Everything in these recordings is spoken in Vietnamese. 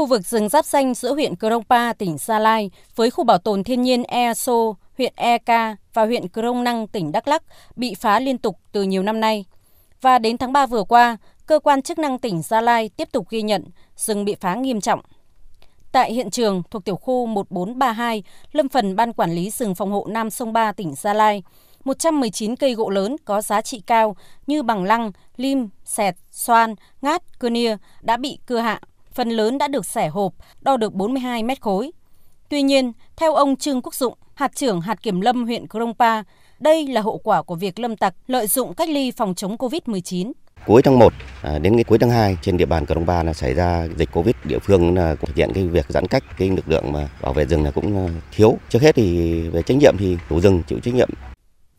khu vực rừng giáp xanh giữa huyện Krongpa, tỉnh Gia Lai với khu bảo tồn thiên nhiên Eso, huyện Eka và huyện Krông Năng, tỉnh Đắk Lắk bị phá liên tục từ nhiều năm nay. Và đến tháng 3 vừa qua, cơ quan chức năng tỉnh Gia Lai tiếp tục ghi nhận rừng bị phá nghiêm trọng. Tại hiện trường thuộc tiểu khu 1432, lâm phần Ban Quản lý rừng phòng hộ Nam Sông Ba tỉnh Gia Lai, 119 cây gỗ lớn có giá trị cao như bằng lăng, lim, sẹt, xoan, ngát, cưa nia đã bị cưa hạ. Phần lớn đã được xẻ hộp, đo được 42 mét khối. Tuy nhiên, theo ông Trương Quốc Dụng, hạt trưởng hạt kiểm lâm huyện Krongpa, đây là hậu quả của việc lâm tặc lợi dụng cách ly phòng chống COVID-19. Cuối tháng 1 à, đến cái cuối tháng 2 trên địa bàn Krongpa là xảy ra dịch Covid, địa phương là thực hiện cái việc giãn cách cái lực lượng mà bảo vệ rừng là cũng à, thiếu. Trước hết thì về trách nhiệm thì chủ rừng chịu trách nhiệm.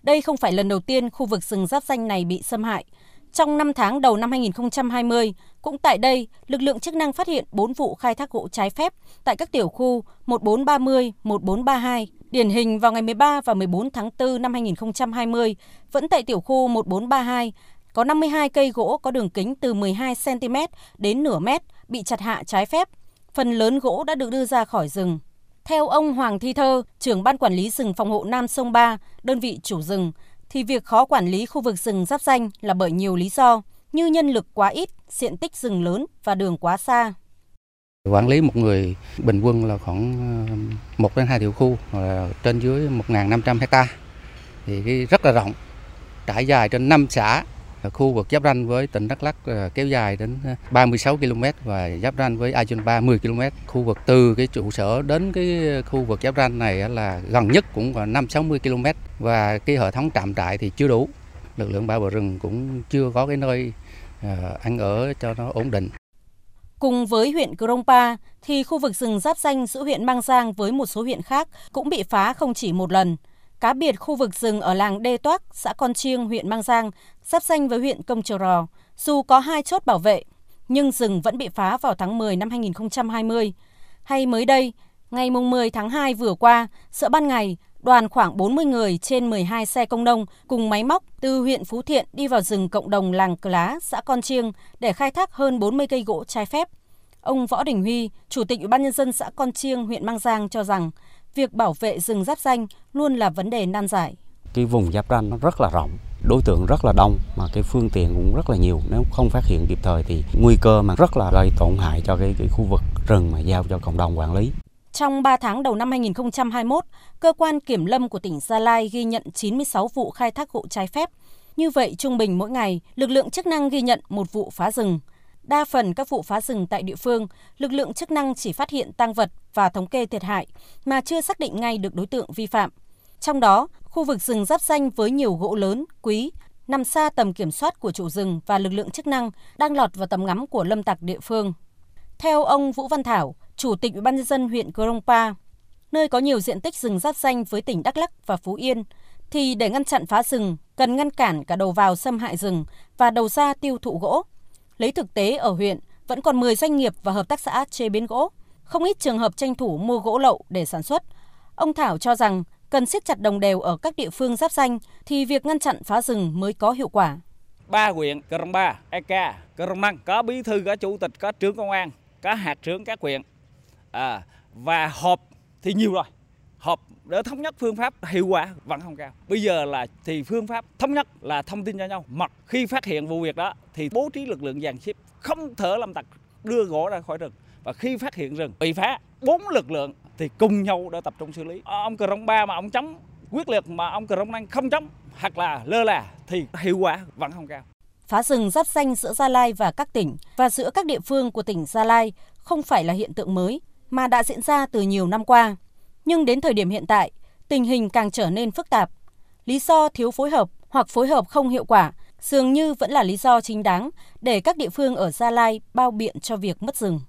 Đây không phải lần đầu tiên khu vực rừng giáp danh này bị xâm hại. Trong 5 tháng đầu năm 2020, cũng tại đây, lực lượng chức năng phát hiện 4 vụ khai thác gỗ trái phép tại các tiểu khu 1430, 1432. Điển hình vào ngày 13 và 14 tháng 4 năm 2020, vẫn tại tiểu khu 1432, có 52 cây gỗ có đường kính từ 12 cm đến nửa mét bị chặt hạ trái phép. Phần lớn gỗ đã được đưa ra khỏi rừng. Theo ông Hoàng Thi Thơ, trưởng ban quản lý rừng phòng hộ Nam Sông Ba, đơn vị chủ rừng, thì việc khó quản lý khu vực rừng giáp danh là bởi nhiều lý do như nhân lực quá ít, diện tích rừng lớn và đường quá xa. Quản lý một người bình quân là khoảng ờ, 1 đến 2 tiểu khu trên dưới 1.500 hecta thì rất là rộng, trải dài trên 5 xã Ờ, khu vực giáp ranh với tỉnh Đắk Lắk ờ, kéo dài đến ờ, 36 km và giáp ranh với Ayunpa 30 km. Khu vực từ cái trụ sở đến cái khu vực giáp ranh này là gần nhất cũng là 5 60 km và cái hệ thống trạm trại thì chưa đủ. Lực lượng bảo vệ rừng cũng chưa có cái nơi ăn ở cho nó ổn định. Cùng với huyện Krongpa thì khu vực rừng giáp danh giữa huyện Mang Giang với một số huyện khác cũng bị phá không chỉ một lần – cá biệt khu vực rừng ở làng Đê Toác, xã Con Chiêng, huyện Mang Giang, sắp danh với huyện Công Trờ Rò. Dù có hai chốt bảo vệ, nhưng rừng vẫn bị phá vào tháng 10 năm 2020. Hay mới đây, ngày 10 tháng 2 vừa qua, sợ ban ngày, đoàn khoảng 40 người trên 12 xe công nông cùng máy móc từ huyện Phú Thiện đi vào rừng cộng đồng làng Cờ Lá, xã Con Chiêng để khai thác hơn 40 cây gỗ trái phép. Ông Võ Đình Huy, Chủ tịch Ủy ban nhân dân xã Con Chiêng, huyện Mang Giang cho rằng việc bảo vệ rừng giáp danh luôn là vấn đề nan giải. Cái vùng giáp ranh nó rất là rộng, đối tượng rất là đông mà cái phương tiện cũng rất là nhiều nếu không phát hiện kịp thời thì nguy cơ mà rất là gây tổn hại cho cái, cái khu vực rừng mà giao cho cộng đồng quản lý. Trong 3 tháng đầu năm 2021, cơ quan kiểm lâm của tỉnh Gia Lai ghi nhận 96 vụ khai thác gỗ trái phép. Như vậy, trung bình mỗi ngày, lực lượng chức năng ghi nhận một vụ phá rừng. Đa phần các vụ phá rừng tại địa phương, lực lượng chức năng chỉ phát hiện tăng vật và thống kê thiệt hại mà chưa xác định ngay được đối tượng vi phạm. Trong đó, khu vực rừng giáp xanh với nhiều gỗ lớn, quý, nằm xa tầm kiểm soát của chủ rừng và lực lượng chức năng đang lọt vào tầm ngắm của lâm tặc địa phương. Theo ông Vũ Văn Thảo, Chủ tịch Ủy ban nhân dân huyện Krongpa, nơi có nhiều diện tích rừng giáp xanh với tỉnh Đắk Lắk và Phú Yên, thì để ngăn chặn phá rừng, cần ngăn cản cả đầu vào xâm hại rừng và đầu ra tiêu thụ gỗ. Lấy thực tế ở huyện, vẫn còn 10 doanh nghiệp và hợp tác xã chế biến gỗ, không ít trường hợp tranh thủ mua gỗ lậu để sản xuất. Ông Thảo cho rằng cần siết chặt đồng đều ở các địa phương giáp danh thì việc ngăn chặn phá rừng mới có hiệu quả. Ba huyện Krông Ba, Eka, Krông Năng có bí thư, có chủ tịch, có trưởng công an, có hạt trưởng các huyện à, và họp thì nhiều rồi họp để thống nhất phương pháp hiệu quả vẫn không cao. Bây giờ là thì phương pháp thống nhất là thông tin cho nhau. Mặc khi phát hiện vụ việc đó thì bố trí lực lượng dàn xếp không thở lâm tặc, đưa gỗ ra khỏi rừng và khi phát hiện rừng, bị phá bốn lực lượng thì cùng nhau để tập trung xử lý. À, ông Cờ Rông Ba mà ông chống quyết liệt mà ông Cờ Rông Năng không chống hoặc là lơ là thì hiệu quả vẫn không cao. Phá rừng giáp danh giữa Gia Lai và các tỉnh và giữa các địa phương của tỉnh Gia Lai không phải là hiện tượng mới, mà đã diễn ra từ nhiều năm qua. Nhưng đến thời điểm hiện tại, tình hình càng trở nên phức tạp. Lý do thiếu phối hợp hoặc phối hợp không hiệu quả dường như vẫn là lý do chính đáng để các địa phương ở Gia Lai bao biện cho việc mất rừng.